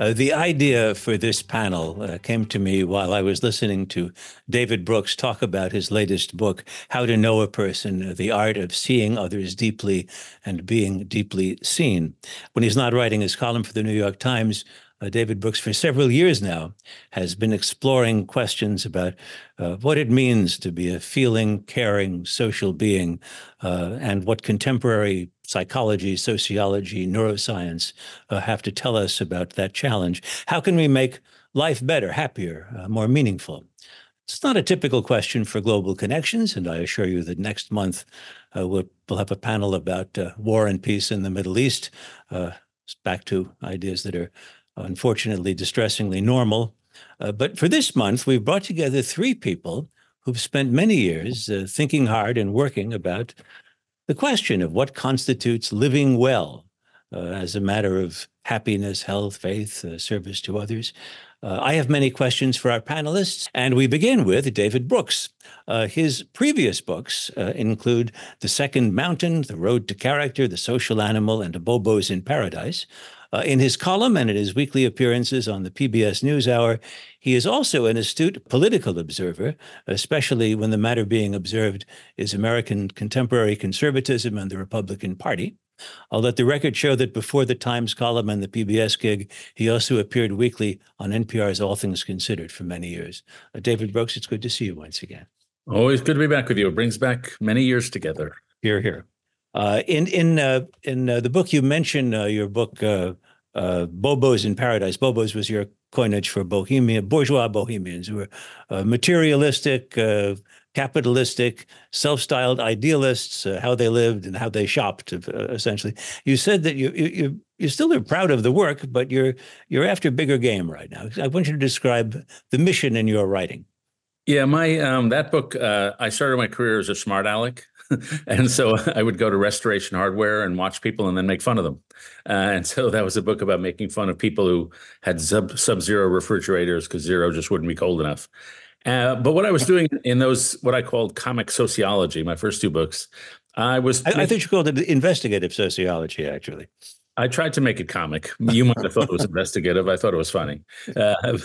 Uh, the idea for this panel uh, came to me while I was listening to David Brooks talk about his latest book, How to Know a Person uh, The Art of Seeing Others Deeply and Being Deeply Seen. When he's not writing his column for the New York Times, uh, David Brooks, for several years now, has been exploring questions about uh, what it means to be a feeling, caring, social being, uh, and what contemporary psychology, sociology, neuroscience uh, have to tell us about that challenge. How can we make life better, happier, uh, more meaningful? It's not a typical question for global connections, and I assure you that next month uh, we'll, we'll, have a panel about war and peace in the Middle East. back to ideas that are unfortunately distressingly normal. Uh, but for this month, we've brought together three people who've spent many years uh, thinking hard and working about the question of what constitutes living well uh, as a matter of happiness, health, faith, uh, service to others. Uh, I have many questions for our panelists, and we begin with David Brooks. Uh, his previous books include The Second Mountain, The Road to Character, The Social Animal, and Bobos in Paradise. Uh, in his column and in his weekly appearances on the PBS NewsHour, he is also an astute political observer, especially when the matter being observed is American contemporary conservatism and the Republican Party. I'll let the record show that before the Times column and the PBS gig, he also appeared weekly on NPR's All Things Considered for many years. Uh, David Brooks, it's good to see you once again. Always good to be back with you. It brings back many years together. Here, here. Uh, in in uh, in uh, the book, you mentioned uh, your book uh, uh, "Bobos in Paradise." Bobos was your coinage for bohemia, bourgeois bohemians who were materialistic, capitalistic, self-styled idealists. how they lived and how they shopped, essentially. You said that you you you still are proud of the work, but you're you're after bigger game right now. I want you to describe the mission in your writing. Yeah, my um, that book. I started my career as a smart aleck. and so I would go to Restoration Hardware and watch people and then make fun of them. Uh, and so that was a book about making fun of people who had sub sub zero refrigerators because zero just wouldn't be cold enough. Uh, but what I was doing in those, what I called comic sociology, my first two books, I was. I, I think you called it investigative sociology, actually. I tried to make it comic. You might have thought it was investigative. I thought it was funny. Uh,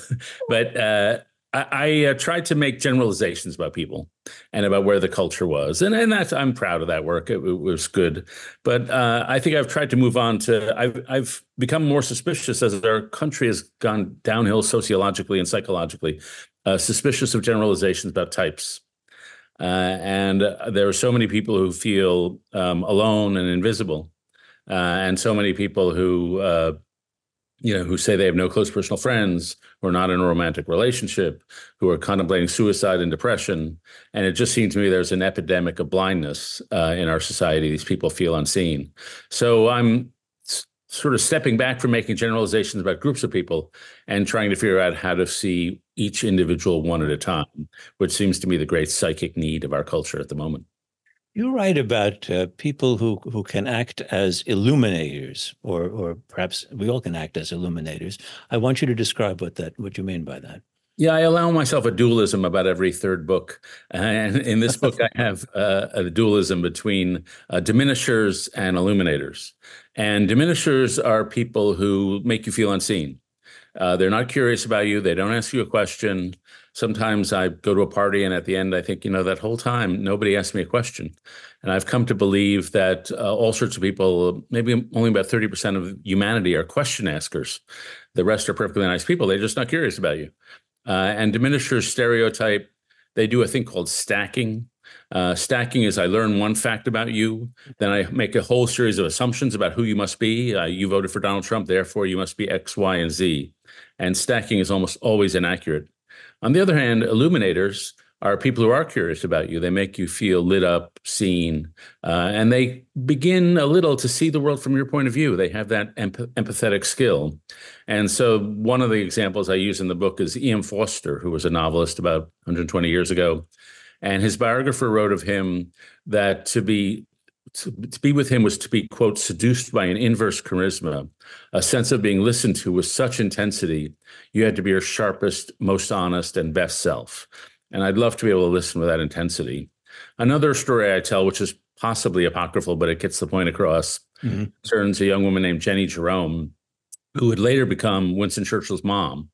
but uh, I, I uh, tried to make generalizations about people and about where the culture was, and and that's I'm proud of that work. It, it was good, but uh, I think I've tried to move on to I've I've become more suspicious as our country has gone downhill sociologically and psychologically, uh, suspicious of generalizations about types. Uh, and there are so many people who feel um, alone and invisible, uh, and so many people who uh, you know, who say they have no close personal friends, who are not in a romantic relationship, who are contemplating suicide and depression. And it just seems to me there's an epidemic of blindness uh, in our society. These people feel unseen. So I'm sort of stepping back from making generalizations about groups of people and trying to figure out how to see each individual one at a time, which seems to me the great psychic need of our culture at the moment. You write about uh, people who, who can act as illuminators, or or perhaps we all can act as illuminators. I want you to describe what that what you mean by that. Yeah, I allow myself a dualism about every third book, and in this book, I have uh, a dualism between uh, diminishers and illuminators. And diminishers are people who make you feel unseen. Uh, they're not curious about you. They don't ask you a question sometimes I go to a party and at the end I think, you know, that whole time nobody asked me a question. And I've come to believe that uh, all sorts of people, maybe only about 30% of humanity are question askers. The rest are perfectly nice people. They're just not curious about you. Uh, and diminishers stereotype, they do a thing called stacking. Uh, stacking is I learn one fact about you, then I make a whole series of assumptions about who you must be. Uh, you voted for Donald Trump, therefore you must be X, Y, and Z. And stacking is almost always inaccurate. On the other hand, illuminators are people who are curious about you. They make you feel lit up, seen, uh, and they begin a little to see the world from your point of view. They have that empath- empathetic skill. And so, one of the examples I use in the book is E.M. Forster, who was a novelist about 120 years ago. And his biographer wrote of him that to be to, to, be with him was to be, quote, seduced by an inverse charisma, a sense of being listened to with such intensity, you had to be your sharpest, most honest, and best self. And I'd love to be able to listen with that intensity. Another story I tell, which is possibly apocryphal, but it gets the point across, mm-hmm. concerns a young woman named Jennie Jerome, who would later become Winston Churchill's mom.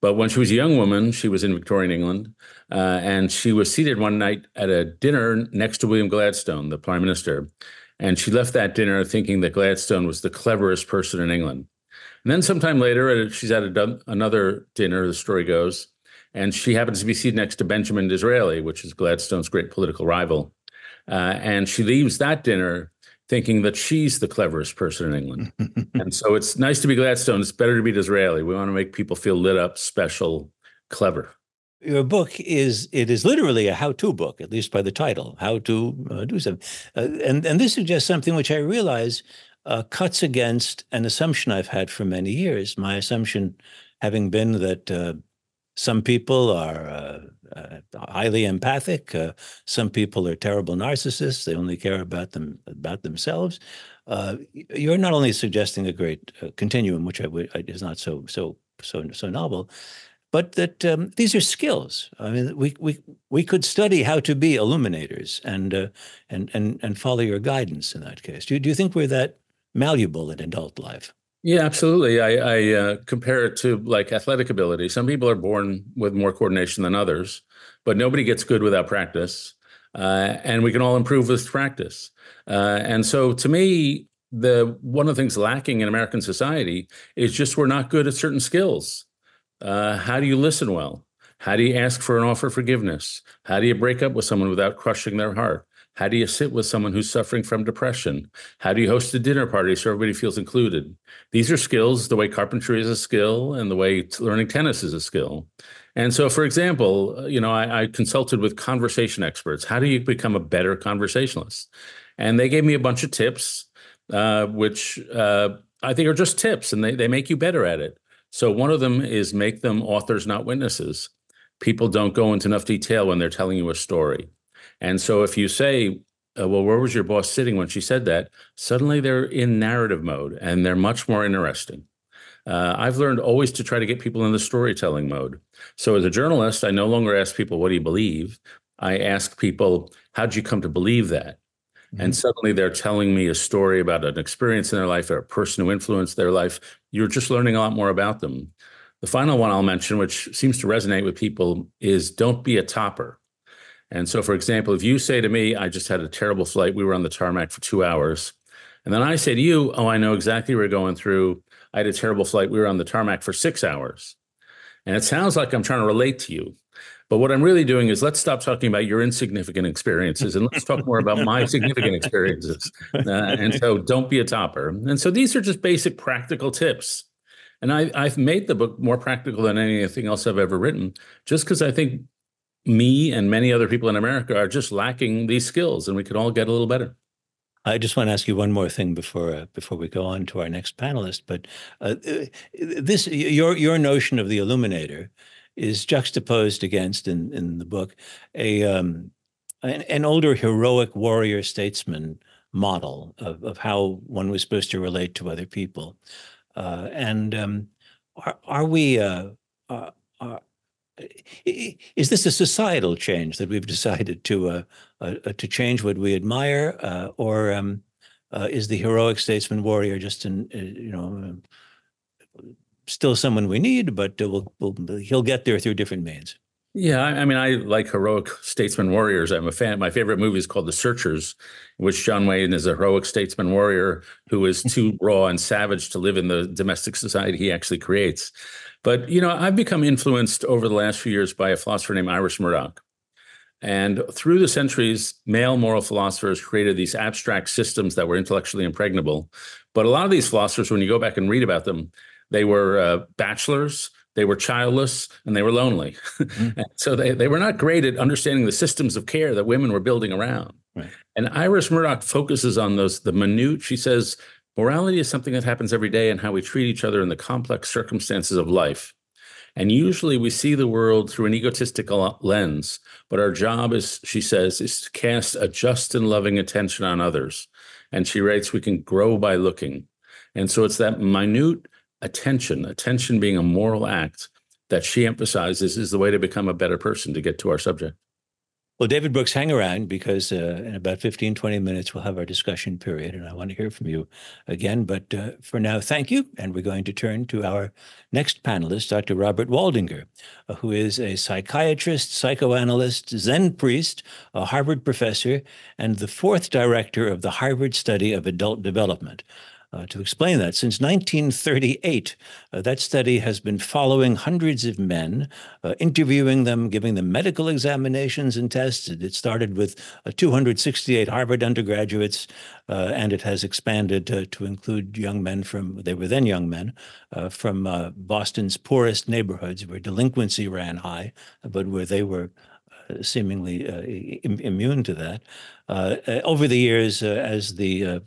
But when she was a young woman, she was in Victorian England, uh, and she was seated one night at a dinner next to William Gladstone, the prime minister. And she left that dinner thinking that Gladstone was the cleverest person in England. And then sometime later, uh, she's at a, another dinner, the story goes, and she happens to be seated next to Benjamin Disraeli, which is Gladstone's great political rival. Uh, and she leaves that dinner thinking that she's the cleverest person in England. and so it's nice to be Gladstone. It's better to be Disraeli. We want to make people feel lit up, special, clever. Your book is it is literally a how-to book, at least by the title, how to uh, do something. Uh, and and this suggests something which I realize uh, cuts against an assumption I've had for many years. My assumption having been that uh, some people are uh, uh, highly empathic. Uh, some people are terrible narcissists. They only care about them about themselves. Uh, you're not only suggesting a great uh, continuum, which I, is not so so so so novel, but that um, these are skills. I mean, we we we could study how to be illuminators and uh, and and and follow your guidance in that case. Do do you think we're that malleable in adult life? Yeah, absolutely. I, I uh, compare it to like athletic ability. Some people are born with more coordination than others, but nobody gets good without practice. Uh, and we can all improve with practice. Uh, and so, to me, the one of the things lacking in American society is just we're not good at certain skills. Uh, how do you listen well? How do you ask for an offer of forgiveness? How do you break up with someone without crushing their heart? How do you sit with someone who's suffering from depression? How do you host a dinner party so everybody feels included? These are skills, the way carpentry is a skill and the way learning tennis is a skill. And so, for example, uh, you know, I, I consulted with conversation experts. How do you become a better conversationalist? And they gave me a bunch of tips, uh, which uh, I think are just tips and they, they make you better at it. So, one of them is make them authors, not witnesses. People don't go into enough detail when they're telling you a story. And so if you say, uh, well, where was your boss sitting when she said that? Suddenly they're in narrative mode and they're much more interesting. Uh, I've learned always to try to get people in the storytelling mode. So as a journalist, I no longer ask people, what do you believe? I ask people, how'd you come to believe that? Mm-hmm. And suddenly they're telling me a story about an experience in their life or a person who influenced their life. You're just learning a lot more about them. The final one I'll mention, which seems to resonate with people, is don't be a topper. And so, for example, if you say to me, I just had a terrible flight, we were on the tarmac for two hours. And then I say to you, Oh, I know exactly what we're going through. I had a terrible flight, we were on the tarmac for six hours. And it sounds like I'm trying to relate to you. But what I'm really doing is let's stop talking about your insignificant experiences and let's talk more about my significant experiences. Uh, and so don't be a topper. And so these are just basic practical tips. And I, I've made the book more practical than anything else I've ever written, just because I think me and many other people in America are just lacking these skills, and we could all get a little better. I just want to ask you one more thing before uh, before we go on to our next panelist. But uh, this your your notion of the illuminator is juxtaposed against in in the book a um, an, an, older heroic warrior statesman model of, of how one was supposed to relate to other people. Uh, and um, are, are we uh, are, is this a societal change that we've decided to uh, uh, uh, to change what we admire, uh, or um, uh, is the heroic statesman warrior just an uh, you know still someone we need, but we'll, we'll, he'll get there through different means? Yeah, I, I, mean, I like heroic statesman warriors. I'm a fan. My favorite movie is called The Searchers, which John Wayne is a heroic statesman warrior who is too raw and savage to live in the domestic society he actually creates. But, you know, I've become influenced over the last few years by a philosopher named Iris Murdoch. And through the centuries, male moral philosophers created these abstract systems that were intellectually impregnable. But a lot of these philosophers, when you go back and read about them, they were uh, bachelors, they were childless, and they were lonely. Mm-hmm. so they, they were not great at understanding the systems of care that women were building around. Right. And Iris Murdoch focuses on those, the minute. She says, Morality is something that happens every day and how we treat each other in the complex circumstances of life. And usually we see the world through an egotistical lens, but our job is, she says, is to cast a just and loving attention on others. And she writes, we can grow by looking. And so it's that minute attention, attention being a moral act that she emphasizes is the way to become a better person to get to our subject. Well, David Brooks, hang around because uh, in about 15, 20 minutes, we'll have our discussion period, and I want to hear from you again. But uh, for now, thank you. And we're going to turn to our next panelist, Dr. Robert Waldinger, uh, who is a psychiatrist, psychoanalyst, Zen priest, a Harvard professor, and the fourth director of the Harvard Study of Adult Development. Uh, to explain that. Since 1938, uh, that study has been following hundreds of men, uh, interviewing them, giving them medical examinations and tests. It started with uh, 268 Harvard undergraduates, uh, and it has expanded to include young men from, they were then young men, uh, from Boston's poorest neighborhoods where delinquency ran high, but where they were seemingly Im- immune to that. over the years, as the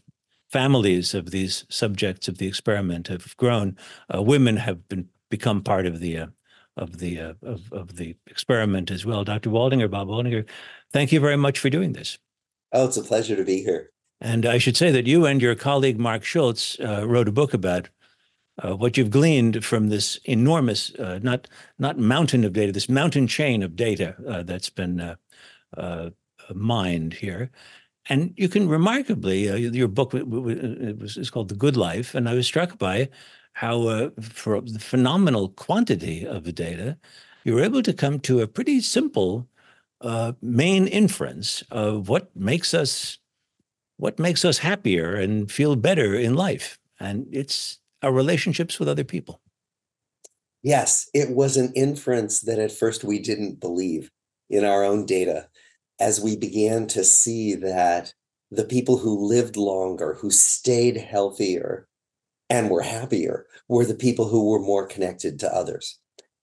families of these subjects of the experiment have grown, uh, women have been become part of the uh, of the uh, of, of the experiment as well. Dr. Waldinger, Bob Waldinger, thank you very much for doing this. Oh, it's a pleasure to be here. And I should say that you and your colleague Marc Schulz uh, wrote a book about uh, what you've gleaned from this enormous, uh, not not mountain of data, this mountain chain of data that's been mined here. And you can remarkably, uh, your book it was called The Good Life, and I was struck by how, uh, for the phenomenal quantity of the data, you were able to come to a pretty simple uh, main inference of what makes us what makes us happier and feel better in life, and it's our relationships with other people. Yes, it was an inference that at first we didn't believe in our own data as we began to see that the people who lived longer, who stayed healthier and were happier, were the people who were more connected to others.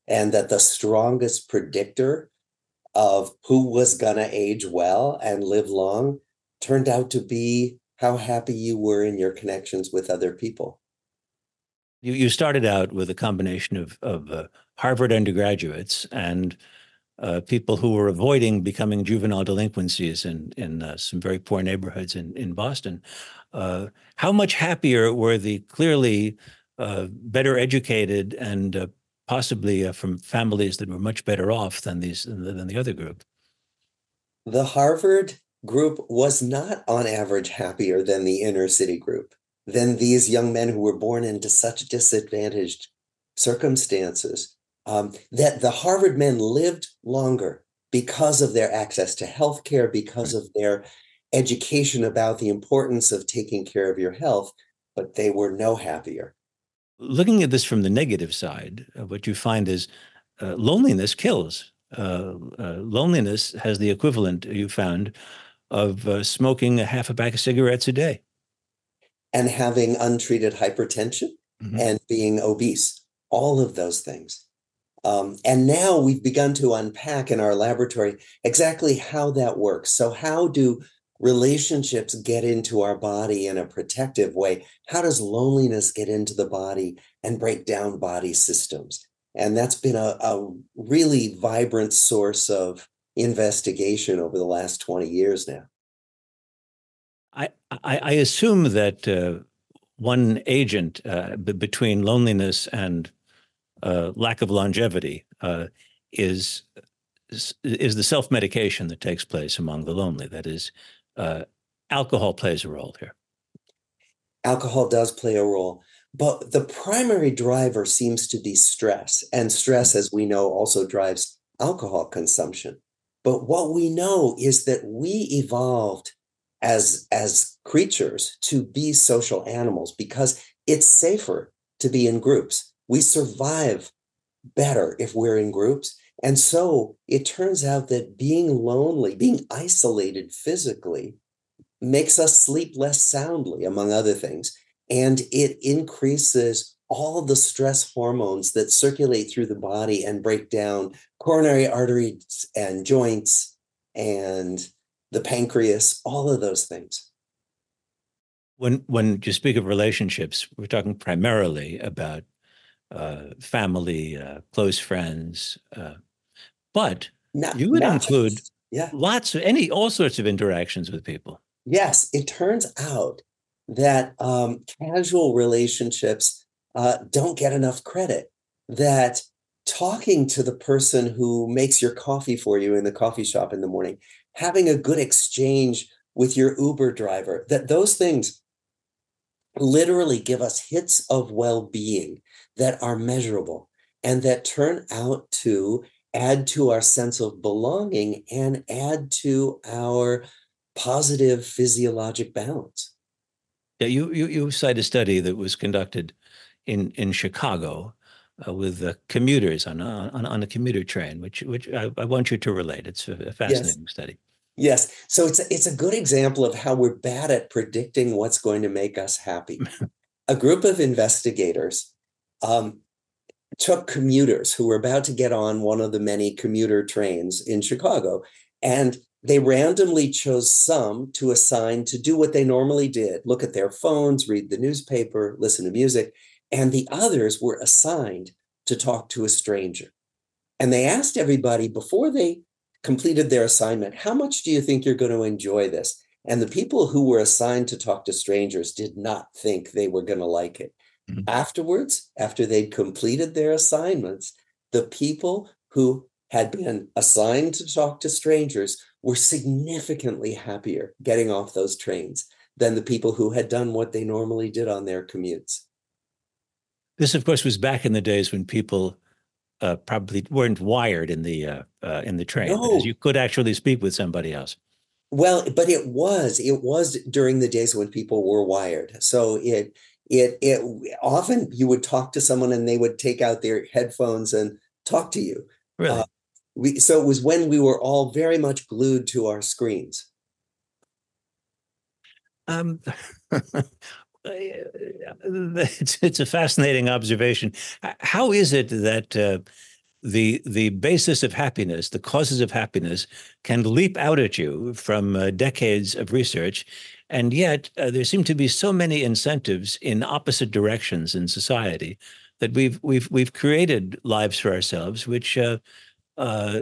And that the strongest predictor of who was going to age well and live long turned out to be how happy you were in your connections with other people. You, you started out with a combination of, of uh, Harvard undergraduates and uh, people who were avoiding becoming juvenile delinquencies in in uh, some very poor neighborhoods in in Boston. Uh, how much happier were the clearly uh, better educated and uh, possibly uh, from families that were much better off than these than the other group? The Harvard group was not on average happier than the inner city group than these young men who were born into such disadvantaged circumstances um, that the Harvard men lived longer because of their access to health care, because of their education about the importance of taking care of your health, but they were no happier. Looking at this from the negative side, uh, what you find is uh, loneliness kills. Uh, uh loneliness has the equivalent, you found, of uh, smoking a half a pack of cigarettes a day. And having untreated hypertension mm-hmm. and being obese, all of those things. Um, and now we've begun to unpack in our laboratory exactly how that works. So, how do relationships get into our body in a protective way? How does loneliness get into the body and break down body systems? And that's been a, a really vibrant source of investigation over the last 20 years now. I, I, assume that uh, one agent uh, b- between loneliness and uh, lack of longevity uh, is is the self medication that takes place among the lonely. That is, uh, alcohol plays a role here. Alcohol does play a role, but the primary driver seems to be stress, and stress, as we know, also drives alcohol consumption. But what we know is that we evolved as as creatures to be social animals because it's safer to be in groups we survive better if we're in groups. And so it turns out that being lonely, being isolated physically, makes us sleep less soundly, among other things. And it increases all the stress hormones that circulate through the body and break down coronary arteries and joints and the pancreas, all of those things. When when you speak of relationships, we're talking primarily about family, uh, close friends. Uh, but you would include just, yeah. lots of any all sorts of interactions with people. Yes, it turns out that um, casual relationships uh, don't get enough credit. That talking to the person who makes your coffee for you in the coffee shop in the morning, having a good exchange with your Uber driver, that those things literally give us hits of well-being that are measurable and that turn out to add to our sense of belonging and add to our positive physiologic balance. Yeah, you you you cite a study that was conducted in in Chicago uh, with uh, commuters on, a, on on a commuter train, which which I, I want you to relate. It's a, a fascinating yes. study. Yes, so it's a, it's a good example of how we're bad at predicting what's going to make us happy. a group of investigators um, took commuters who were about to get on one of the many commuter trains in Chicago, and they randomly chose some to assign to do what they normally did look at their phones, read the newspaper, listen to music. And the others were assigned to talk to a stranger. And they asked everybody before they completed their assignment, how much do you think you're going to enjoy this? And the people who were assigned to talk to strangers did not think they were going to like it. Mm-hmm. Afterwards, after they'd completed their assignments, the people who had been assigned to talk to strangers were significantly happier getting off those trains than the people who had done what they normally did on their commutes. This, of course, was back in the days when people uh, probably weren't wired in the uh, uh, in the train no. because you could actually speak with somebody else. Well, but it was it was during the days when people were wired. So it it it often you would talk to someone and they would take out their headphones and talk to you. Really? Uh, we, so it was when we were all very much glued to our screens. Um, it's, it's a fascinating observation. How is it that uh, the the basis of happiness, the causes of happiness, can leap out at you from uh, decades of research, and yet uh, there seem to be so many incentives in opposite directions in society that we've we've we've created lives for ourselves which uh, uh,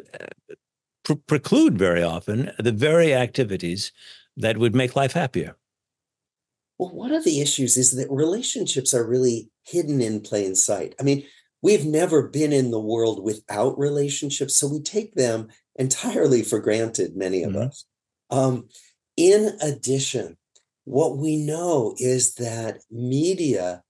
pre- preclude very often the very activities that would make life happier. Well, one of the issues is that relationships are really hidden in plain sight. I mean, we've never been in the world without relationships, so we take them entirely for granted, many of mm-hmm. us. Um, in addition, what we know is that media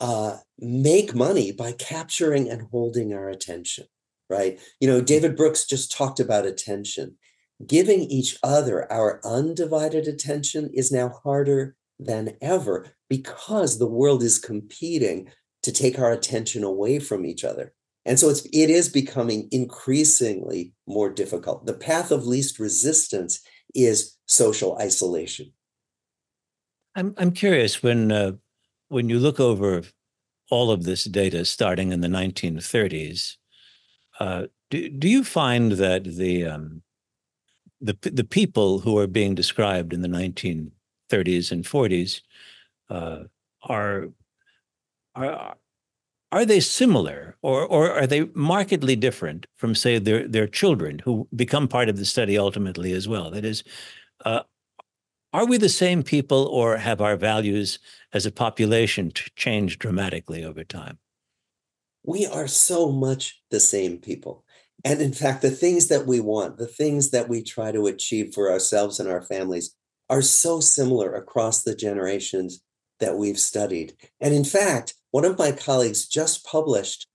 uh, make money by capturing and holding our attention right? You know, David Brooks just talked about attention. Giving each other our undivided attention is now harder than ever because the world is competing to take our attention away from each other. And so it's it is becoming increasingly more difficult. The path of least resistance is social isolation. I'm I'm curious when uh, when you look over all of this data starting in the 1930s, uh, do, do you find that the um, the the people who are being described in the 1930s and 40s uh, are are are they similar or or are they markedly different from say their their children who become part of the study ultimately as well that is uh, are we the same people or have our values as a population changed dramatically over time we are so much the same people. And in fact, the things that we want, the things that we try to achieve for ourselves and our families are so similar across the generations that we've studied. And in fact, one of my colleagues just published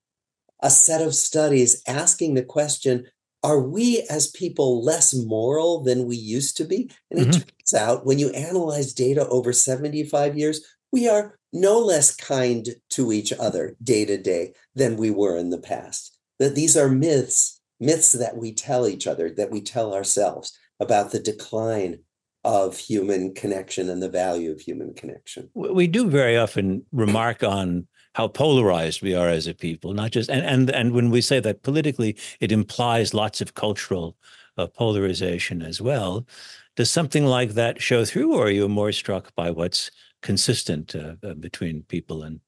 a set of studies asking the question Are we as people less moral than we used to be? And mm-hmm. it turns out when you analyze data over 75 years, we are no less kind to each other day to day than we were in the past. That these are myths, myths that we tell each other, that we tell ourselves about the decline of human connection and the value of human connection. We do very often remark on how polarized we are as a people, not just and and and when we say that politically, it implies lots of cultural uh, polarization as well. Does something like that show through, or are you more struck by what's consistent uh, uh, between people and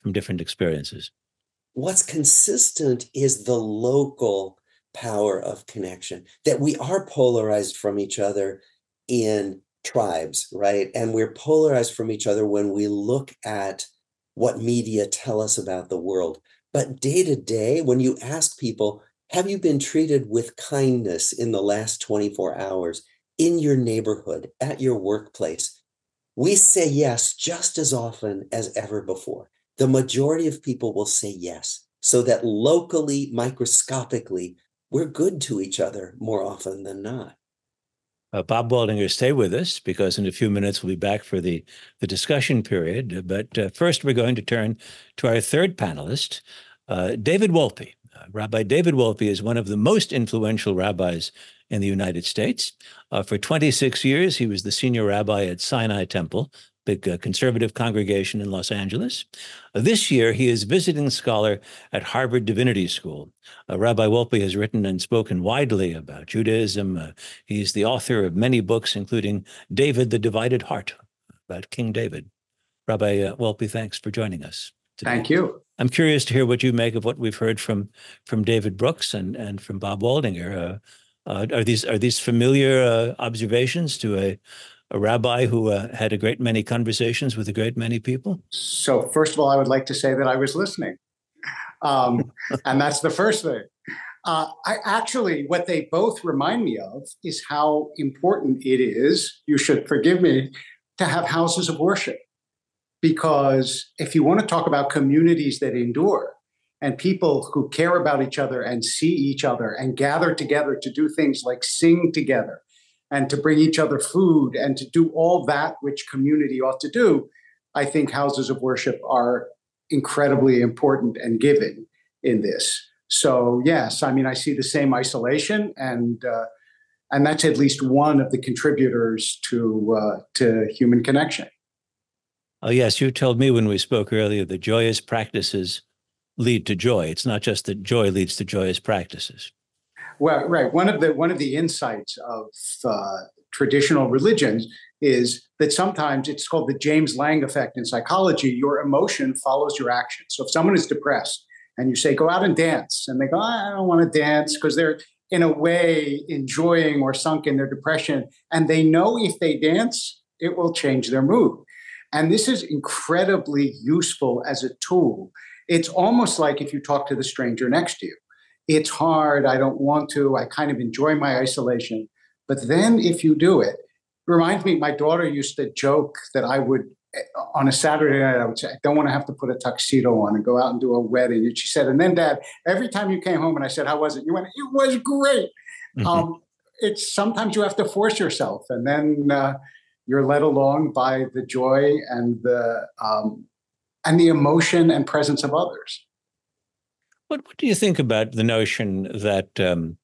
from different experiences? What's consistent is the local power of connection, that we are polarized from each other in tribes, right? And we're polarized from each other when we look at what media tell us about the world. But day to day, when you ask people, Have you been treated with kindness in the last 24 hours in your neighborhood, at your workplace? We say yes just as often as ever before. The majority of people will say yes, so that locally, microscopically, we're good to each other more often than not. Uh, Bob Waldinger, stay with us because in a few minutes we'll be back for the, the discussion period. But uh, first, we're going to turn to our third panelist, uh, David Wolpe. Uh, Rabbi David Wolpe is one of the most influential rabbis in the United States. Uh, for 26 years, he was the senior rabbi at Sinai Temple, big uh, conservative congregation in Los Angeles. Uh, this year, he is visiting scholar at Harvard Divinity School. Uh, Rabbi Wolpe has written and spoken widely about Judaism. Uh, he's the author of many books, including David the Divided Heart, about King David. Rabbi uh, Wolpe, thanks for joining us. Today. Thank you. I'm curious to hear what you make of what we've heard from from David Brooks and and from Bob Waldinger. Uh, are these are these familiar observations to a a rabbi who uh, had a great many conversations with a great many people? So, first of all, I would like to say that I was listening. Um, and that's the first thing. Uh, I actually, what they both remind me of is how important it is, you should forgive me, to have houses of worship. Because if you want to talk about communities that endure and people who care about each other and see each other and gather together to do things like sing together and to bring each other food and to do all that which community ought to do, I think houses of worship are incredibly important and giving in this. So yes, I mean I see the same isolation, and uh, and that's at least one of the contributors to uh, to human connection. Oh yes, you told me when we spoke earlier that joyous practices lead to joy. It's not just that joy leads to joyous practices. Well, right. One of the one of the insights of uh, traditional religions is that sometimes it's called the James Lange effect in psychology. Your emotion follows your action. So if someone is depressed and you say, "Go out and dance," and they go, "I don't want to dance," because they're in a way enjoying or sunk in their depression, and they know if they dance, it will change their mood. And this is incredibly useful as a tool. It's almost like if you talk to the stranger next to you it's hard. I don't want to. I kind of enjoy my isolation. But then if you do it, it reminds me, my daughter used to joke that I would, eh, on a Saturday night, I would say, I don't want to have to put a tuxedo on and go out and do a wedding. And she said, and then dad, every time you came home and I said, how was it? You went, it was great. Mm-hmm. Um, it's sometimes you have to force yourself and then uh, you're led along by the joy and the, um, and the emotion and presence of others. What, what do you think about the notion that um,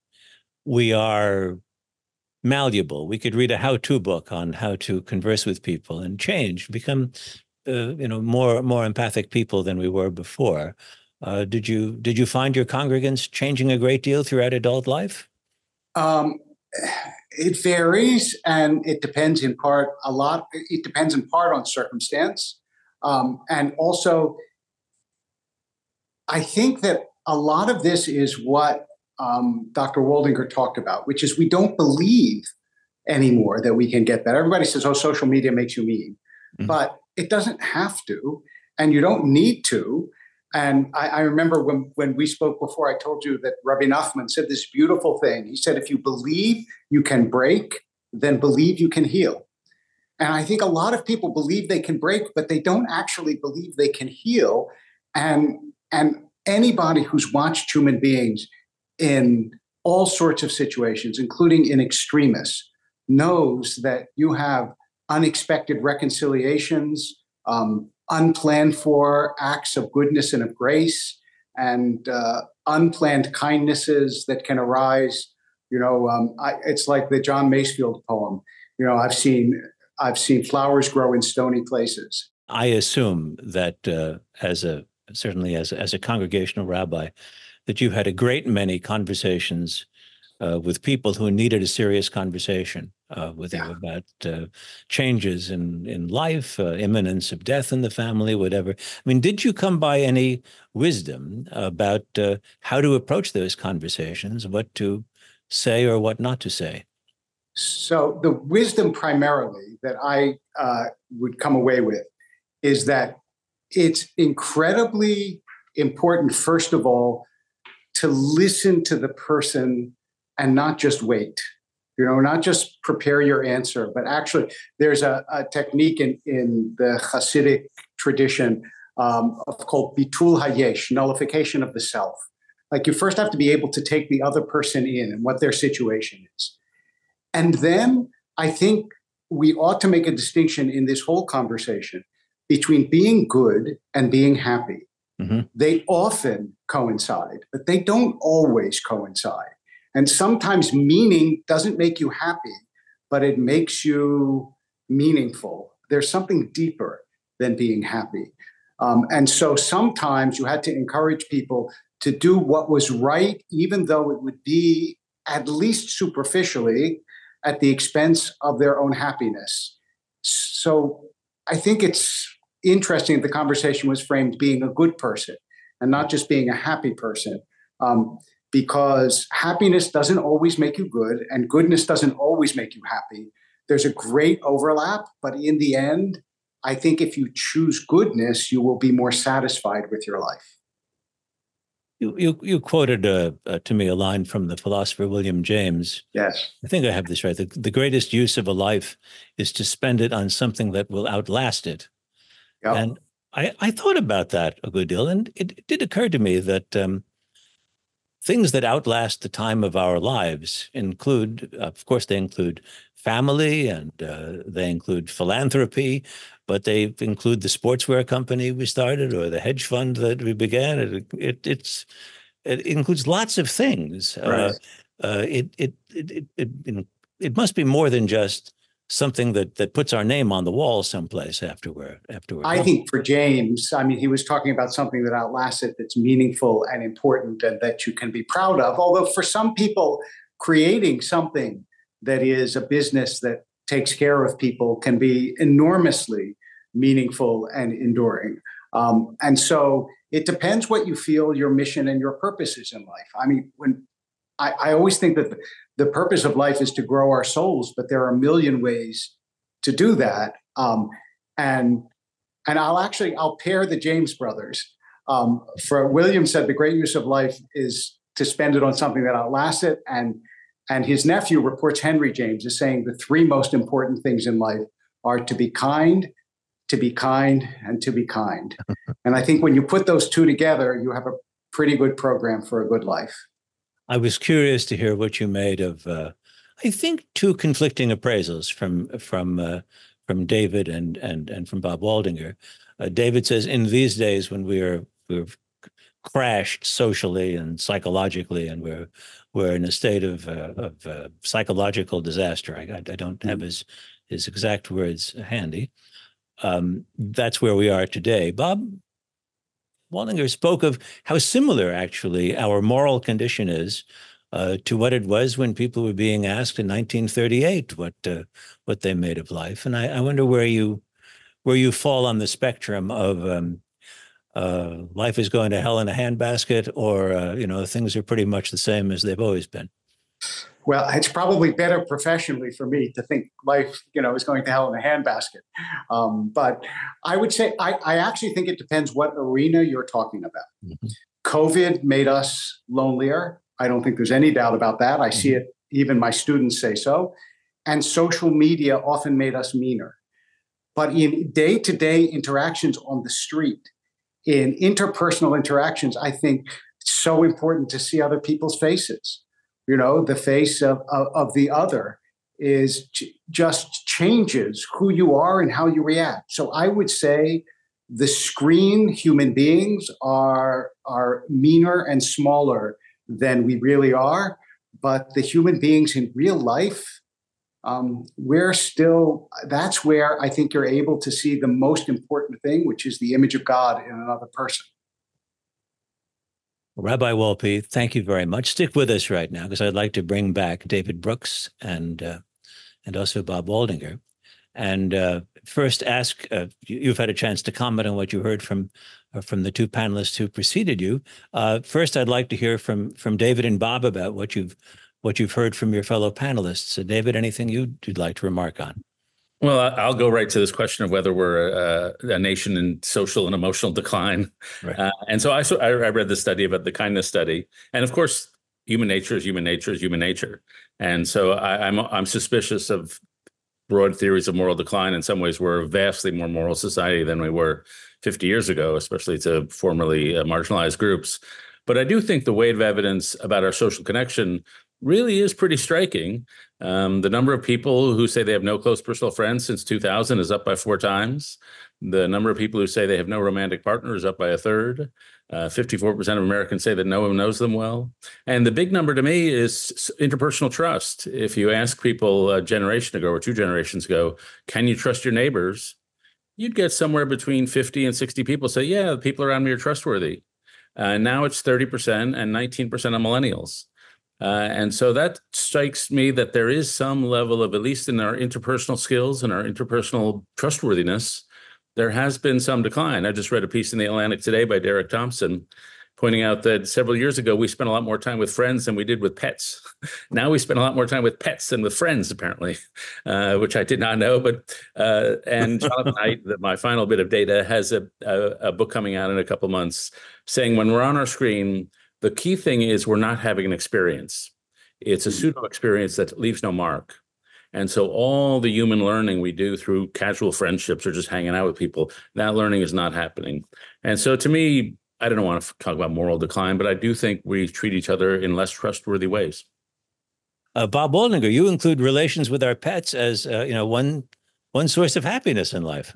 we are malleable? We could read a how-to book on how to converse with people and change, become, uh, you know, more more empathic people than we were before. Uh, did you did you find your congregants changing a great deal throughout adult life? Um, it varies, and it depends in part a lot. It depends in part on circumstance, um, and also I think that a lot of this is what um, Dr. Waldinger talked about, which is we don't believe anymore that we can get better. Everybody says, oh, social media makes you mean, mm-hmm. but it doesn't have to, and you don't need to. And I, I, remember when, when we spoke before, I told you that Rabbi Nachman said this beautiful thing. He said, if you believe you can break, then believe you can heal. And I think a lot of people believe they can break, but they don't actually believe they can heal. And and anybody who's watched human beings in all sorts of situations, including in extremis, knows that you have unexpected reconciliations, um, unplanned for acts of goodness and of grace, and uh, unplanned kindnesses that can arise. You know, um, I, it's like the John Masefield poem. You know, I've seen I've seen flowers grow in stony places. I assume that uh, as a certainly as as a congregational rabbi, that you had a great many conversations uh, with people who needed a serious conversation uh, with yeah. you about uh, changes in in life, uh, imminence of death in the family, whatever. I mean, did you come by any wisdom about uh, how to approach those conversations, what to say or what not to say? So the wisdom primarily that I uh, would come away with is that it's incredibly important, first of all, to listen to the person and not just wait. You know, not just prepare your answer, but actually, there's a, a technique in, in the Hasidic tradition um, called bitul hayesh, nullification of the self. Like you first have to be able to take the other person in and what their situation is. And then I think we ought to make a distinction in this whole conversation between being good and being happy. Mm-hmm. They often coincide, but they don't always coincide. And sometimes meaning doesn't make you happy, but it makes you meaningful. There's something deeper than being happy. Um, and so sometimes you had to encourage people to do what was right, even though it would be at least superficially at the expense of their own happiness. So I think it's interesting the conversation was framed being a good person and not just being a happy person. Um, because happiness doesn't always make you good, and goodness doesn't always make you happy. There's a great overlap, but in the end, I think if you choose goodness, you will be more satisfied with your life. You you, you quoted uh, uh, to me a line from the philosopher William James. Yes, I think I have this right. The, the greatest use of a life is to spend it on something that will outlast it. Yep. And I, I thought about that a good deal, and it, it did occur to me that um, things that outlast the time of our lives include, of course, they include family and uh, they include philanthropy, but they include the sportswear company we started or the hedge fund that we began. It, it it's it includes lots of things. Uh, right. Uh, it, it, it it it it must be more than just something that that puts our name on the wall someplace afterward afterward. I think for james i mean he was talking about something that outlasted that's meaningful and important and that you can be proud of. Although for some people creating something that is a business that takes care of people can be enormously meaningful and enduring. Um, and so it depends what you feel your mission and your purpose is in life. I mean when I, I always think that the purpose of life is to grow our souls, but there are a million ways to do that. Um, and and I'll actually I'll pair the James brothers. Um, for William said the great use of life is to spend it on something that outlasts it, and and his nephew reports Henry James is saying the three most important things in life are to be kind, to be kind, and to be kind. and I think when you put those two together, you have a pretty good program for a good life. I was curious to hear what you made of. Uh, I think two conflicting appraisals from from uh, from David and and and from Bob Waldinger. Uh, David says, in these days when we are we're crashed socially and psychologically, and we're we're in a state of uh, of uh, psychological disaster. I, I don't have his his exact words handy. Um, that's where we are today. Bob Waldinger spoke of how similar, actually, our moral condition is uh, to what it was when people were being asked in 1938 what uh, what they made of life, and I, I, wonder where you where you fall on the spectrum of um, uh, life is going to hell in a handbasket, or uh, you know things are pretty much the same as they've always been. Well, it's probably better professionally for me to think life, you know, is going to hell in a handbasket. Um, but I would say I, I, actually think it depends what arena you're talking about. Mm-hmm. COVID made us lonelier. I don't think there's any doubt about that. I mm-hmm. see it. Even my students say so. And social media often made us meaner. But in day-to-day interactions on the street, in interpersonal interactions, I think it's so important to see other people's faces you know the face of, of, of the other is j- just changes who you are and how you react. So i would say the screen human beings are are meaner and smaller than we really are but the human beings in real life um, we're still that's where i think you're able to see the most important thing which is the image of god in another person Rabbi Wolpe, thank you very much. Stick with us right now because I'd like to bring back David Brooks and uh, and also Bob Waldinger. And uh, first, ask uh, you, have had a chance to comment on what you heard from uh, from the two panelists who preceded you. Uh, first, I'd like to hear from from David and Bob about what you've what you've heard from your fellow panelists. So, David, anything you'd, you'd like to remark on? Well, I- I'll go right to this question of whether we're a, a nation in social and emotional decline. Right. Uh, and so I, so I I read the study about the kindness study, and of course, human nature is human nature is human nature. And so I, I'm I'm suspicious of broad theories of moral decline. In some ways, we're a vastly more moral society than we were 50 years ago, especially to formerly uh, marginalized groups. But I do think the weight of evidence about our social connection really is pretty striking. Um, the number of people who say they have no close personal friends since 2000 is up by four times. The number of people who say they have no romantic partner is up by a third. Uh, 54% of Americans say that no one knows them well. And the big number to me is interpersonal trust. If you ask people a generation ago or two generations ago, can you trust your neighbors? You'd get somewhere between 50 and 60 people say, yeah, the people around me are trustworthy. Uh, now it's 30% and 19% of millennials. Uh, and so that strikes me that there is some level of, at least in our interpersonal skills and our interpersonal trustworthiness, there has been some decline. I just read a piece in the Atlantic today by Derek Thompson pointing out that several years ago we spent a lot more time with friends than we did with pets. now we spend a lot more time with pets than with friends, apparently, uh, which I did not know. But uh, and Jonathan Haidt my final bit of data, has a, a, a book coming out in a couple months saying when we're on our screen, the key thing is we're not having an experience. It's a pseudo experience that leaves no mark. And so all the human learning we do through casual friendships or just hanging out with people, that learning is not happening. And so to me, I don't want to talk about moral decline, but I do think we treat each other in less trustworthy ways. Uh, Bob Waldinger, you include relations with our pets as uh, you know one one source of happiness in life.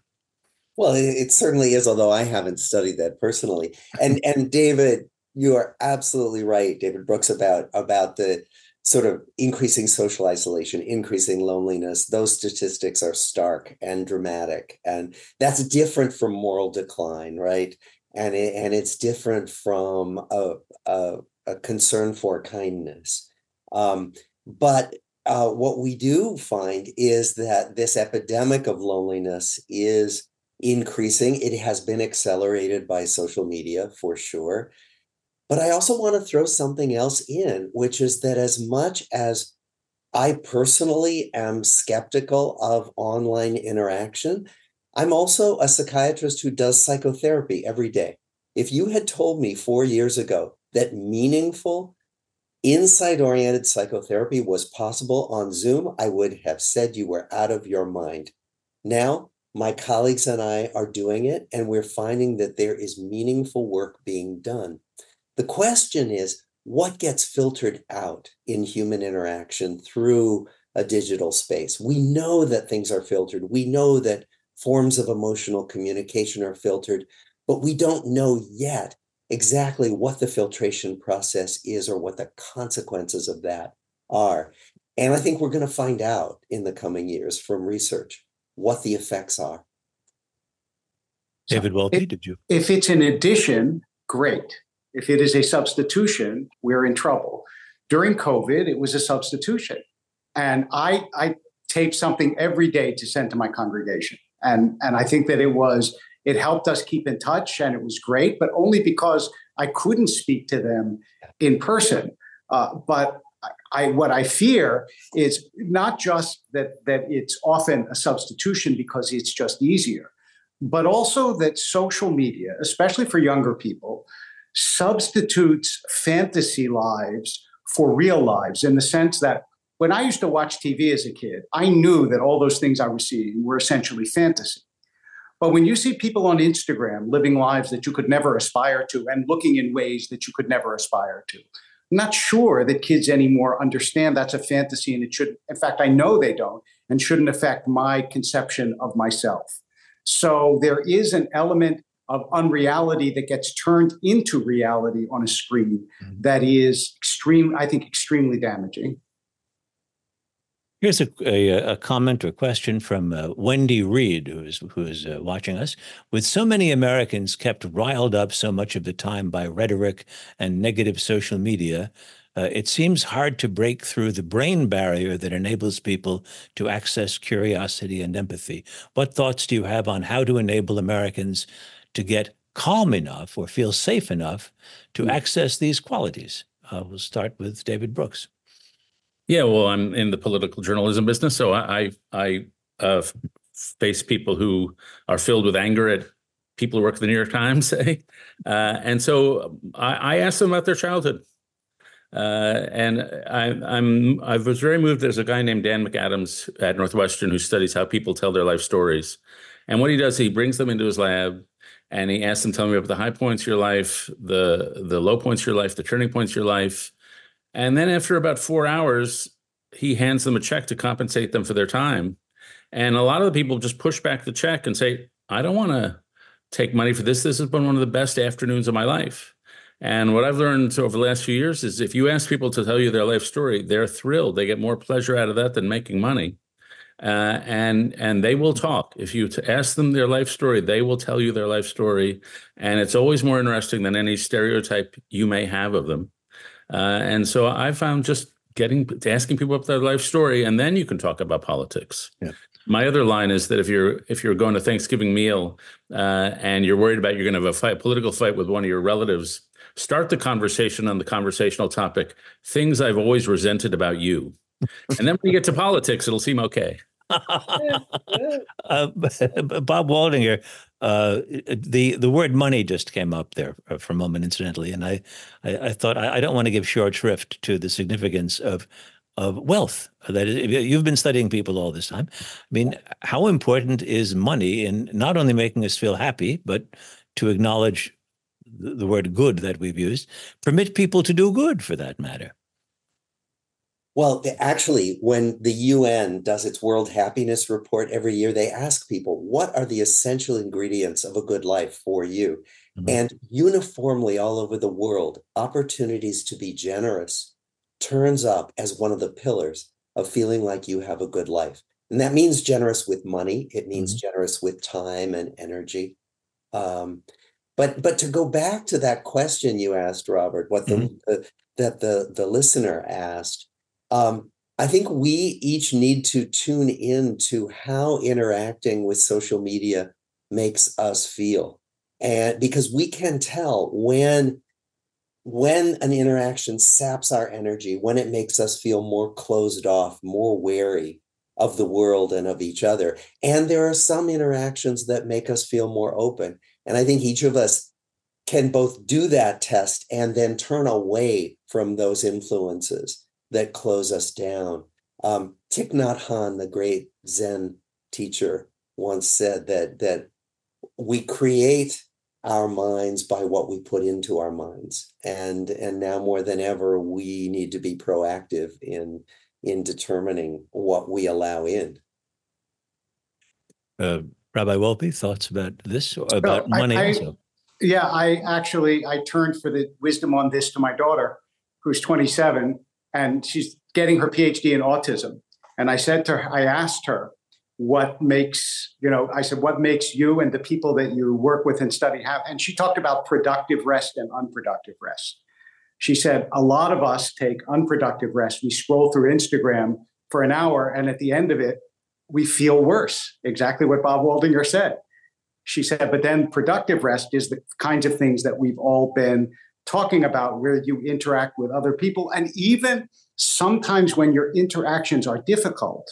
Well, it, it certainly is, although I haven't studied that personally. And and David, you are absolutely right, David Brooks, about about the sort of increasing social isolation, increasing loneliness. Those statistics are stark and dramatic, and that's different from moral decline, right? And it, and it's different from a, a, a concern for kindness. Um, but uh, what we do find is that this epidemic of loneliness is increasing. It has been accelerated by social media for sure. But I also want to throw something else in, which is that as much as I personally am skeptical of online interaction, I'm also a psychiatrist who does psychotherapy every day. If you had told me four years ago that meaningful, insight oriented psychotherapy was possible on Zoom, I would have said you were out of your mind. Now, my colleagues and I are doing it, and we're finding that there is meaningful work being done. The question is what gets filtered out in human interaction through a digital space? We know that things are filtered, we know that forms of emotional communication are filtered, but we don't know yet exactly what the filtration process is or what the consequences of that are. And I think we're going to find out in the coming years from research what the effects are. David Wolpe, it- did you? If it's an addition, great. If it is a substitution, we're in trouble. During COVID, it was a substitution. And I, I tape something every day to send to my congregation. And, and I think that it was, it helped us keep in touch and it was great, but only because I couldn't speak to them in person. Uh, but I, what I fear is not just that, that it's often a substitution because it's just easier, but also that social media, especially for younger people, substitutes fantasy lives for real lives in the sense that when I used to watch TV as a kid, I knew that all those things I was seeing were essentially fantasy. But when you see people on Instagram living lives that you could never aspire to and looking in ways that you could never aspire to, I'm not sure that kids anymore understand that's a fantasy and it should, in fact, I know they don't and shouldn't affect my conception of myself. So there is an element of unreality that gets turned into reality on a screen Mhm. that is extreme, I think, extremely damaging. Here's a, a, a comment or question from uh, Wendy Reed, who is who is uh, watching us. With so many Americans kept riled up so much of the time by rhetoric and negative social media, uh, it seems hard to break through the brain barrier that enables people to access curiosity and empathy. What thoughts do you have on how to enable Americans to get calm enough or feel safe enough to access these qualities? Uh, we'll start with David Brooks. Yeah, well, I'm in the political journalism business, so I I, I uh, face people who are filled with anger at people who work at the New York Times, say. Uh, and so I, I asked them about their childhood. Uh, and I, I'm I was very moved. There's a guy named Dan McAdams at Northwestern who studies how people tell their life stories. And what he does, he brings them into his lab and he asks them, to tell me about the high points of your life, the the low points of your life, the turning points of your life. And then after about four hours, he hands them a check to compensate them for their time. And a lot of the people just push back the check and say, I don't want to take money for this. This has been one of the best afternoons of my life. And what I've learned over the last few years is if you ask people to tell you their life story, they're thrilled. They get more pleasure out of that than making money. Uh, and and they will talk. If you ask them their life story, they will tell you their life story, and it's always more interesting than any stereotype you may have of them. Uh, and so I found just getting to asking people about their life story, and then you can talk about politics. Yeah. My other line is that if you're if you're going to Thanksgiving meal uh, and you're worried about you're going to have a fight, political fight with one of your relatives, start the conversation on the conversational topic things I've always resented about you. And then when you get to politics, it'll seem okay. Uh, Bob Waldinger, uh, the the word money just came up there uh, for a moment, incidentally, and I I, I thought I, I, don't want to give short shrift to the significance of of wealth. That is, you've been studying people all this time. I mean, how important is money in not only making us feel happy, but to acknowledge the word good that we've used, permit people to do good for that matter. Well, actually, when the UN does its World Happiness Report every year, they ask people, what are the essential ingredients of a good life for you? Mm-hmm. And uniformly all over the world, opportunities to be generous turns up as one of the pillars of feeling like you have a good life. And that means generous with money, it means mm-hmm. generous with time and energy. Um, but but to go back to that question you asked, Robert, what the, mm-hmm. the that the the listener asked, um, I think we each need to tune in to how interacting with social media makes us feel. And because we can tell when when an interaction saps our energy, when it makes us feel more closed off, more wary of the world and of each other. And there are some interactions that make us feel more open. And I think each of us can both do that test and then turn away from those influences that close us down. Um, Thich Nhat Hanh, the great Zen teacher, once said that that we create our minds by what we put into our minds, and and now more than ever, we need to be proactive in in determining what we allow in. Uh, Rabbi Wolpe, thoughts about this about no, money? I, also? Yeah, I actually I turned for the wisdom on this to my daughter, who's 27, and she's getting her PhD in autism. And I said to her, I asked her, what makes, you know, I said, what makes you and the people that you work with and study have? And she talked about productive rest and unproductive rest. She said, a lot of us take unproductive rest. We scroll through Instagram for an hour, and at the end of it, we feel worse. Exactly what Bob Waldinger said. She said, but then productive rest is the kinds of things that we've all been talking about where you interact with other people. And even sometimes when your interactions are difficult,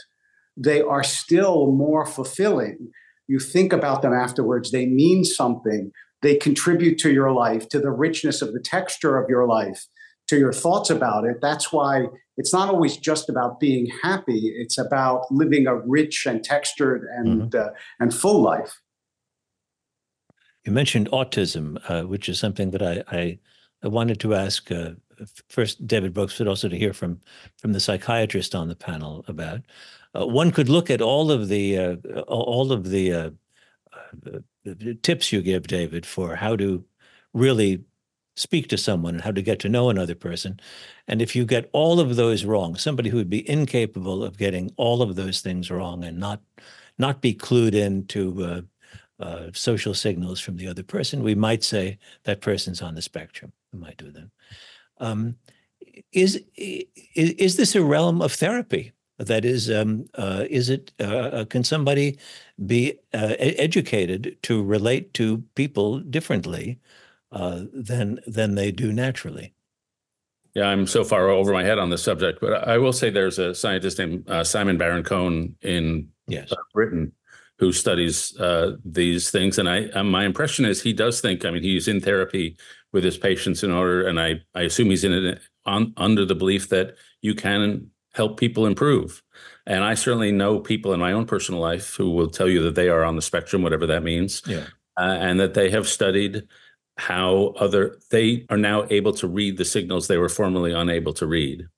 they are still more fulfilling. You think about them afterwards, they mean something, they contribute to your life, to the richness of the texture of your life, to your thoughts about it. That's why it's not always just about being happy, it's about living a rich and textured and, mm-hmm. uh, and full life. You mentioned autism, uh, which is something that I, I I wanted to ask uh, first David Brooks, but also to hear from from the psychiatrist on the panel about. Uh, one could look at all of the uh, all of the, uh, the tips you give, David, for how to really speak to someone and how to get to know another person. And if you get all of those wrong, somebody who would be incapable of getting all of those things wrong and not not be clued into uh, uh, social signals from the other person, we might say that person's on the spectrum. We might do that. Um, is, is is this a realm of therapy? That is, um, uh, is it? Uh, uh can somebody be uh, educated to relate to people differently uh, than than they do naturally? Yeah, I'm so far over my head on this subject, but I will say there's a scientist named Simon Baron Cohen in yes. Britain who studies uh, these things, and I uh, my impression is he does think. I mean, he's in therapy with his patients in order, and I I assume he's in it on under the belief that you can help people improve. And I certainly know people in my own personal life who will tell you that they are on the spectrum, whatever that means, Yeah. uh, and that they have studied how other they are now able to read the signals they were formerly unable to read.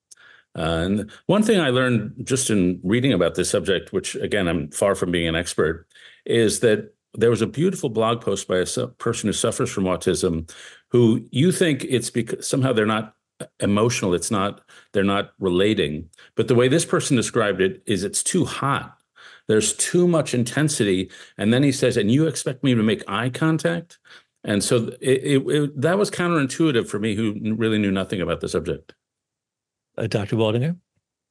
Uh, and one thing I learned just in reading about this subject, which again I'm far from being an expert, is that there was a beautiful blog post by a su- person who suffers from autism, who you think it's because somehow they're not emotional, it's not they're not relating, but the way this person described it is it's too hot. There's too much intensity, and then he says, "And you expect me to make eye contact?" And so it, it, it, that was counterintuitive for me, who really knew nothing about the subject. Uh, Dr. Waldinger?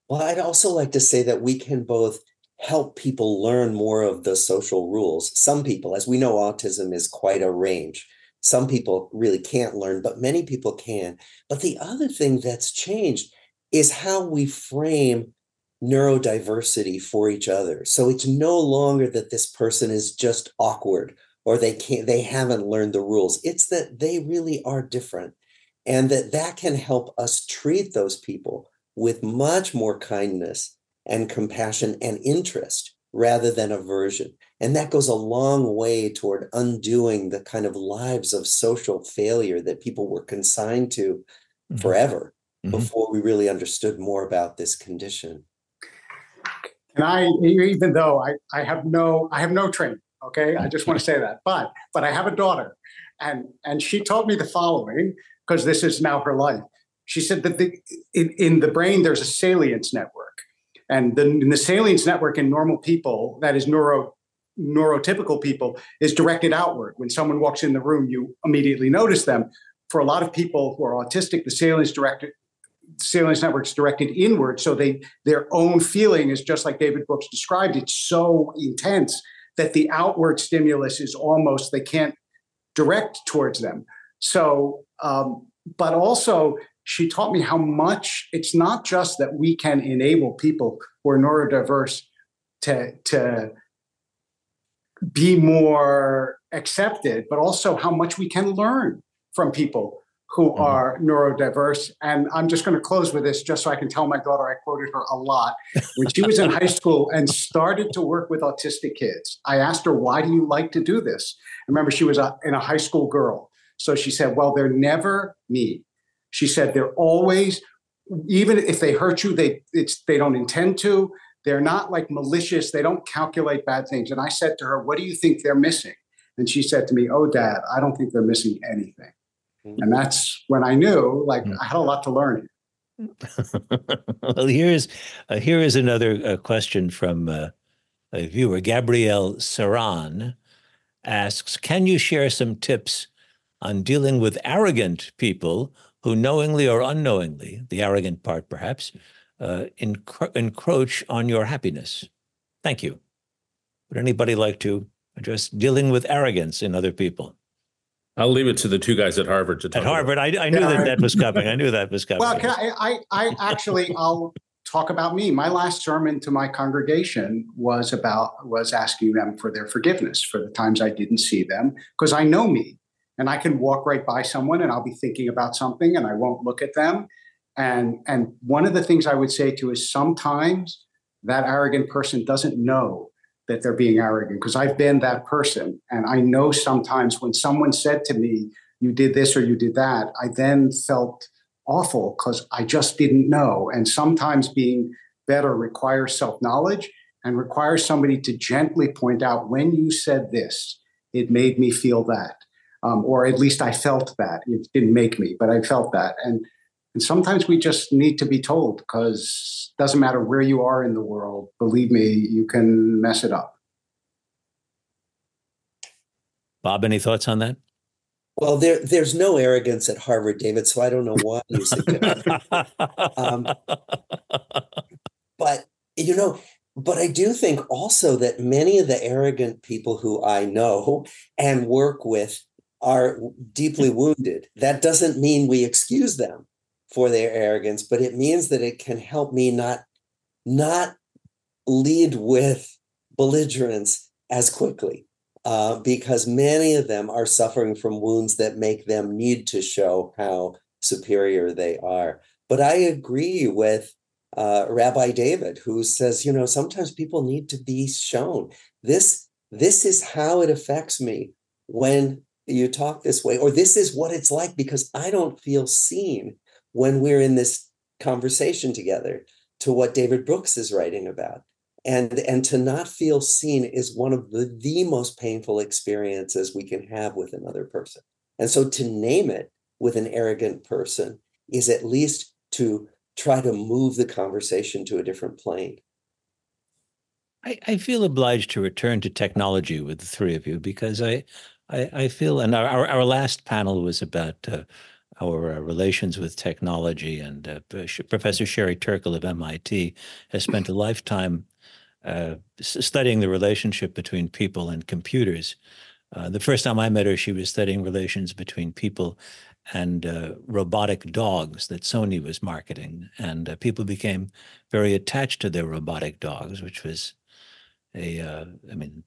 Well, I'd also like to say that we can both help people learn more of the social rules. Some people, as we know, autism is quite a range. Some people really can't learn, but many people can. But the other thing that's changed is how we frame neurodiversity for each other. So it's no longer that this person is just awkward or they can't they haven't learned the rules. It's that they really are different and that that can help us treat those people with much more kindness and compassion and interest rather than aversion. And that goes a long way toward undoing the kind of lives of social failure that people were consigned to Mhm. forever Mhm. before we really understood more about this condition. And I, even though I, I have no, I have no training. Okay, I just want to say that. But, but I have a daughter, and and she told me the following because this is now her life. She said that the in, in the brain there's a salience network, and the the salience network in normal people, that is neuro neurotypical people, is directed outward. When someone walks in the room, you immediately notice them. For a lot of people who are autistic, the salience directed salience networks directed inward so they their own feeling is just like david brooks described it's so intense that the outward stimulus is almost they can't direct towards them so um, but also she taught me how much it's not just that we can enable people who are neurodiverse to to be more accepted but also how much we can learn from people who Mhm. are neurodiverse. And I'm just going to close with this just so I can tell my daughter I quoted her a lot. When she was in high school and started to work with autistic kids, I asked her, Why do you like to do this? I remember she was a, in a high school girl. So she said, Well, they're never me. She said, They're always, even if they hurt you, they, it's, they don't intend to. They're not like malicious. They don't calculate bad things. And I said to her, What do you think they're missing? And she said to me, Oh, dad, I don't think they're missing anything. And that's when I knew, like, Mm. I had a lot to learn. well, here's uh, here is another uh, question from uh, a viewer. Gabrielle Saran asks, "Can you share some tips on dealing with arrogant people who knowingly or unknowingly, the arrogant part perhaps, uh, encro- encroach on your happiness?" Thank you. Would anybody like to address dealing with arrogance in other people? I'll leave it to the two guys at Harvard to talk. At about Harvard, I, I knew Yeah. that that was coming. I knew that was coming. Well, can I, I, I actually, I'll talk about me. My last sermon to my congregation was about, was asking them for their forgiveness for the times I didn't see them, because I know me and I can walk right by someone and I'll be thinking about something and I won't look at them. And, and one of the things I would say to is sometimes that arrogant person doesn't know that they're being arrogant because I've been that person. And I know sometimes when someone said to me, you did this or you did that, I then felt awful because I just didn't know. And sometimes being better requires self knowledge and requires somebody to gently point out when you said this, it made me feel that. Um, or at least I felt that. It didn't make me, but I felt that. And and sometimes we just need to be told because it doesn't matter where you are in the world. Believe me, you can mess it up. Bob, any thoughts on that? Well, there there's no arrogance at Harvard, David, so I don't know why you suggest. Um, but you know, but I do think also that many of the arrogant people who I know and work with are deeply wounded. That doesn't mean we excuse them for their arrogance, but it means that it can help me not not lead with belligerence as quickly uh, because many of them are suffering from wounds that make them need to show how superior they are. But I agree with uh, Rabbi David, who says, you know, sometimes people need to be shown this. This is how it affects me when you talk this way, or this is what it's like because I don't feel seen when we're in this conversation together. To what David Brooks is writing about, and and to not feel seen is one of the the most painful experiences we can have with another person. And so to name it with an arrogant person is at least to try to move the conversation to a different plane. I, I feel obliged to return to technology with the three of you because I, I, I feel, and our, our last panel was about uh, our uh, relations with technology, and uh, Professor Sherry Turkle of MIT has spent a lifetime uh, studying the relationship between people and computers. Uh, the first time I met her, she was studying relations between people and uh, robotic dogs that Sony was marketing. And uh, people became very attached to their robotic dogs, which was a, uh, I mean,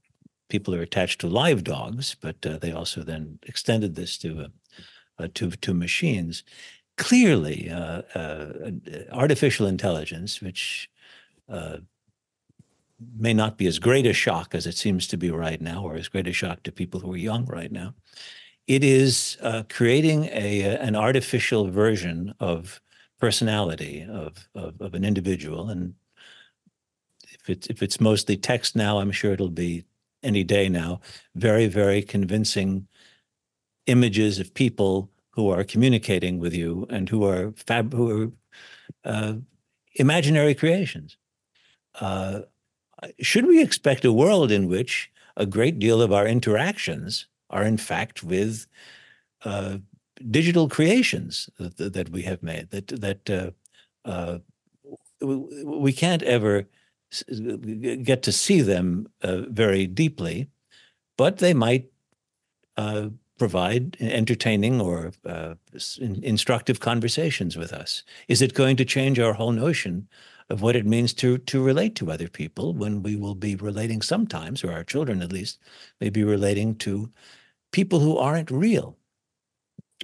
people are attached to live dogs, but uh, they also then extended this to, uh, to, to machines. Clearly, uh, artificial intelligence, which may not be as great a shock as it seems to be right now, or as great a shock to people who are young right now, it is uh, creating a an artificial version of personality of, of, of an individual and if it's if it's mostly text now i'm sure it'll be any day now very very convincing images of people who are communicating with you and who are fab who are uh, imaginary creations uh, should we expect a world in which a great deal of our interactions are in fact with uh, digital creations that, that, we have made. That that uh, uh, we can't ever get to see them uh, very deeply, but they might uh, provide entertaining or uh, instructive conversations with us. Is it going to change our whole notion of what it means to to relate to other people when we will be relating sometimes, or our children at least, may be relating to people who aren't real.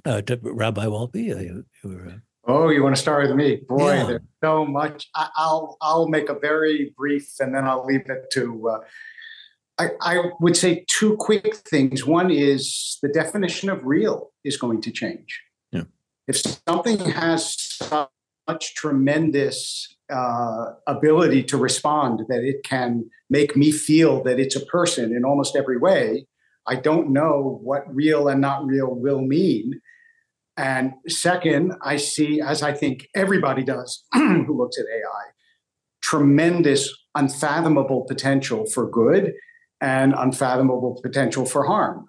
Uh, to Rabbi uh, you, were, Oh, you want to start with me? Boy, yeah. there's so much. I, will I'll make a very brief, and then I'll leave it to. Uh, I, I would say two quick things. One is the definition of real is going to change. Yeah. If something has such tremendous uh, ability to respond that it can make me feel that it's a person in almost every way, I don't know what real and not real will mean. And second, I see, as I think everybody does who looks at AI, tremendous, unfathomable potential for good and unfathomable potential for harm.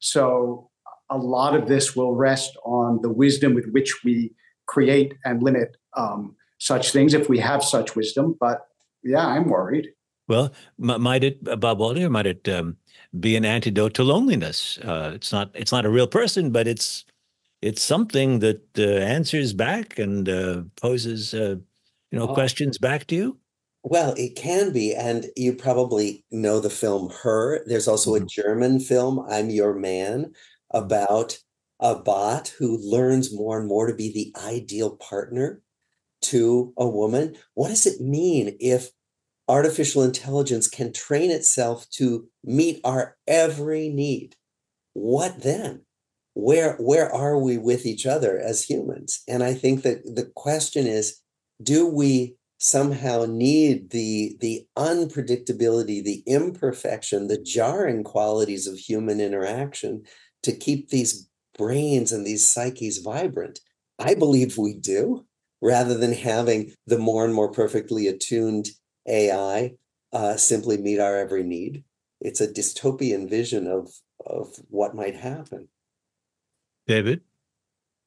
So a lot of this will rest on the wisdom with which we create and limit um, such things if we have such wisdom. But yeah, I'm worried. Well, might it, Bob Walter, might it um, be an antidote to loneliness? Uh, it's not. It's not a real person, but it's it's something that uh, answers back and uh, poses, uh, you know, oh. questions back to you. Well, it can be, and you probably know the film Her. There's also mm-hmm. a German film, I'm Your Man, about a bot who learns more and more to be the ideal partner to a woman. What does it mean if artificial intelligence can train itself to meet our every need? What then? Where where are we with each other as humans? And I think that the question is, do we somehow need the the unpredictability, the imperfection, the jarring qualities of human interaction to keep these brains and these psyches vibrant? I believe we do rather than having the more and more perfectly attuned AI uh, simply meet our every need. It's a dystopian vision of of what might happen. David?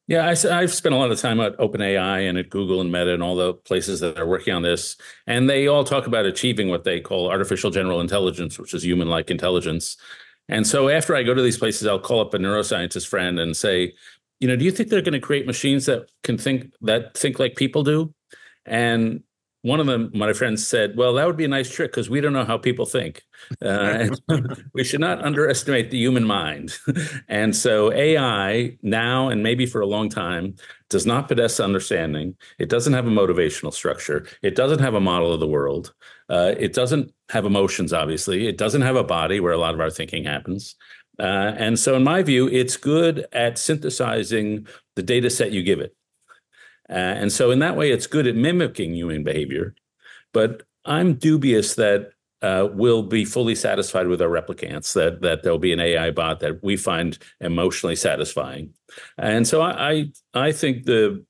Yeah, I, have spent a lot of time at OpenAI and at Google and Meta and all the places that are working on this. And they all talk about achieving what they call artificial general intelligence, which is human like intelligence. And so after I go to these places, I'll call up a neuroscientist friend and say, you know, do you think they're going to create machines that can think that think like people do? And one of them, my friends said, "Well, that would be a nice trick because we don't know how people think. Uh, we should not underestimate the human mind." and so AI now and maybe for a long time does not possess understanding. It doesn't have a motivational structure. It doesn't have a model of the world. Uh, it doesn't have emotions. Obviously, it doesn't have a body where a lot of our thinking happens. Uh, and so, in my view, it's good at synthesizing the data set you give it. Uh, and so, in that way, it's good at mimicking human behavior. But I'm dubious that uh, we'll be fully satisfied with our replicants, that, that there'll be an AI bot that we find emotionally satisfying. And so, I, I, I think the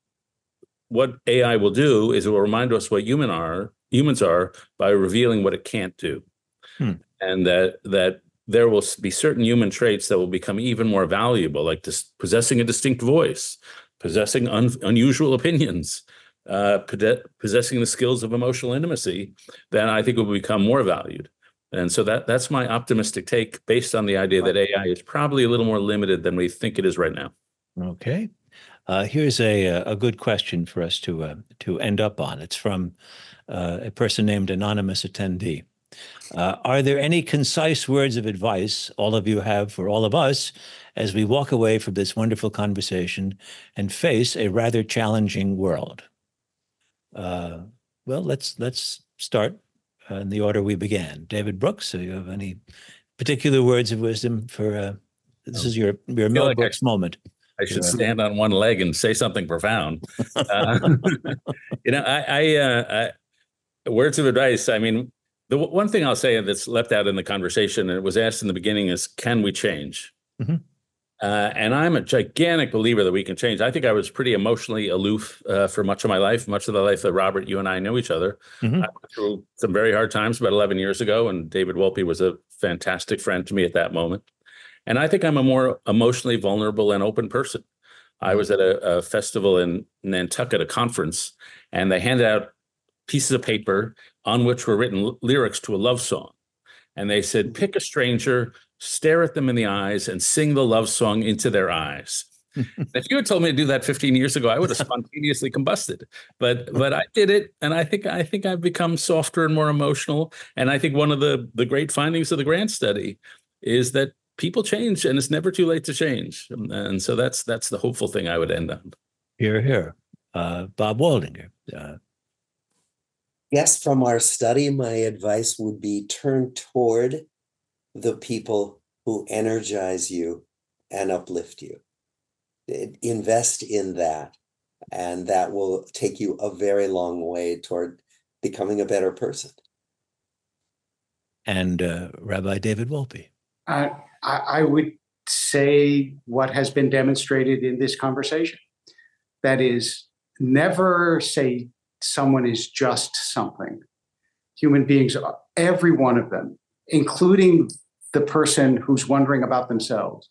what AI will do is it will remind us what human are humans are by revealing what it can't do. Hmm. And that that there will be certain human traits that will become even more valuable, like dis- possessing a distinct voice, possessing un- unusual opinions, uh, possessing the skills of emotional intimacy, then I think it will become more valued. And so that that's my optimistic take, based on the idea that AI is probably a little more limited than we think it is right now. Okay, uh, here's a a good question for us to uh, to end up on. It's from uh, a person named anonymous attendee. Uh, are there any concise words of advice all of you have for all of us as we walk away from this wonderful conversation and face a rather challenging world? Uh, well, let's let's start uh, in the order we began. David Brooks, do you have any particular words of wisdom for? Uh, this is your your Hillel like Brooks I, moment. I should stand on one leg and say something profound. Uh, you know, I, I, uh, I words of advice. I mean, the one thing I'll say that's left out in the conversation, and it was asked in the beginning, is can we change? Mm-hmm. Uh, and I'm a gigantic believer that we can change. I think I was pretty emotionally aloof uh, for much of my life, much of the life that Robert, you and I knew each other. Mm-hmm. I went through some very hard times about 11 years ago, and David Wolpe was a fantastic friend to me at that moment. And I think I'm a more emotionally vulnerable and open person. I was at a, a festival in Nantucket, a conference, and they handed out pieces of paper on which were written l- lyrics to a love song. And they said, pick a stranger, stare at them in the eyes, and sing the love song into their eyes. if you had told me to do that 15 years ago, I would have spontaneously combusted. But but I did it, and I think I think I've become softer and more emotional. And I think one of the the great findings of the grant study is that people change, and it's never too late to change. And so that's that's the hopeful thing I would end on. Here, here, uh, Bob Waldinger. Uh, Yes, from our study, my advice would be turn toward the people who energize you and uplift you. Invest in that, and that will take you a very long way toward becoming a better person. And uh, Rabbi David Wolpe. Uh, I, I would say what has been demonstrated in this conversation. That is, never say someone is just something. Human beings, uh, every one of them, including the person who's wondering about themselves,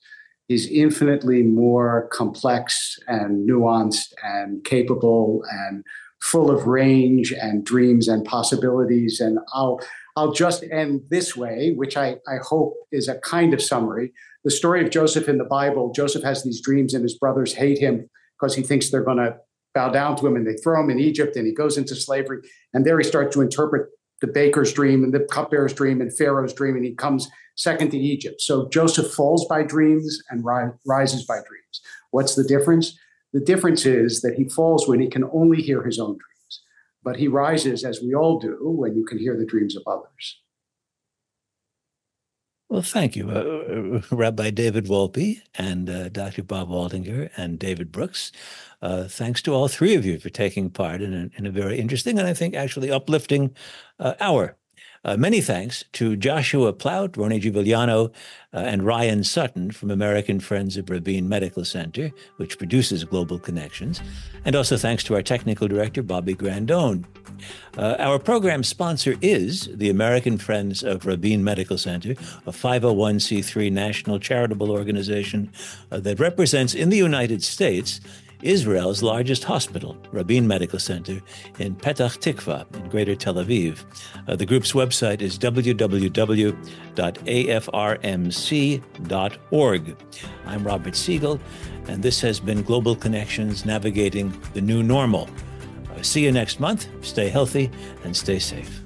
is infinitely more complex and nuanced and capable and full of range and dreams and possibilities. And I'll I'll just end this way, which I, I hope is a kind of summary. The story of Joseph in the Bible, Joseph has these dreams and his brothers hate him because he thinks they're going to bow down to him and they throw him in Egypt and he goes into slavery. And there he starts to interpret the baker's dream and the cupbearer's dream and Pharaoh's dream, and he comes second to Egypt. So Joseph falls by dreams and ri- rises by dreams. What's the difference? The difference is that he falls when he can only hear his own dreams, but he rises, as we all do, when you can hear the dreams of others. Well, thank you, uh, Rabbi David Wolpe and uh, Dr. Bob Waldinger and David Brooks. Uh, thanks to all three of you for taking part in a, in a very interesting and I think actually uplifting uh, hour. Uh, many thanks to Joshua Plout, Roni Giuliano, uh, and Ryan Sutton from American Friends of Rabin Medical Center, which produces Global Connections. And also thanks to our technical director, Bobby Grandone. Uh, our program sponsor is the American Friends of Rabin Medical Center, a 501c3 national charitable organization uh, that represents in the United States Israel's largest hospital, Rabin Medical Center, in Petah Tikva, in Greater Tel Aviv. Uh, the group's website is www.afrmc.org. I'm Robert Siegel, and this has been Global Connections Navigating the New Normal. See you next month. Stay healthy and stay safe.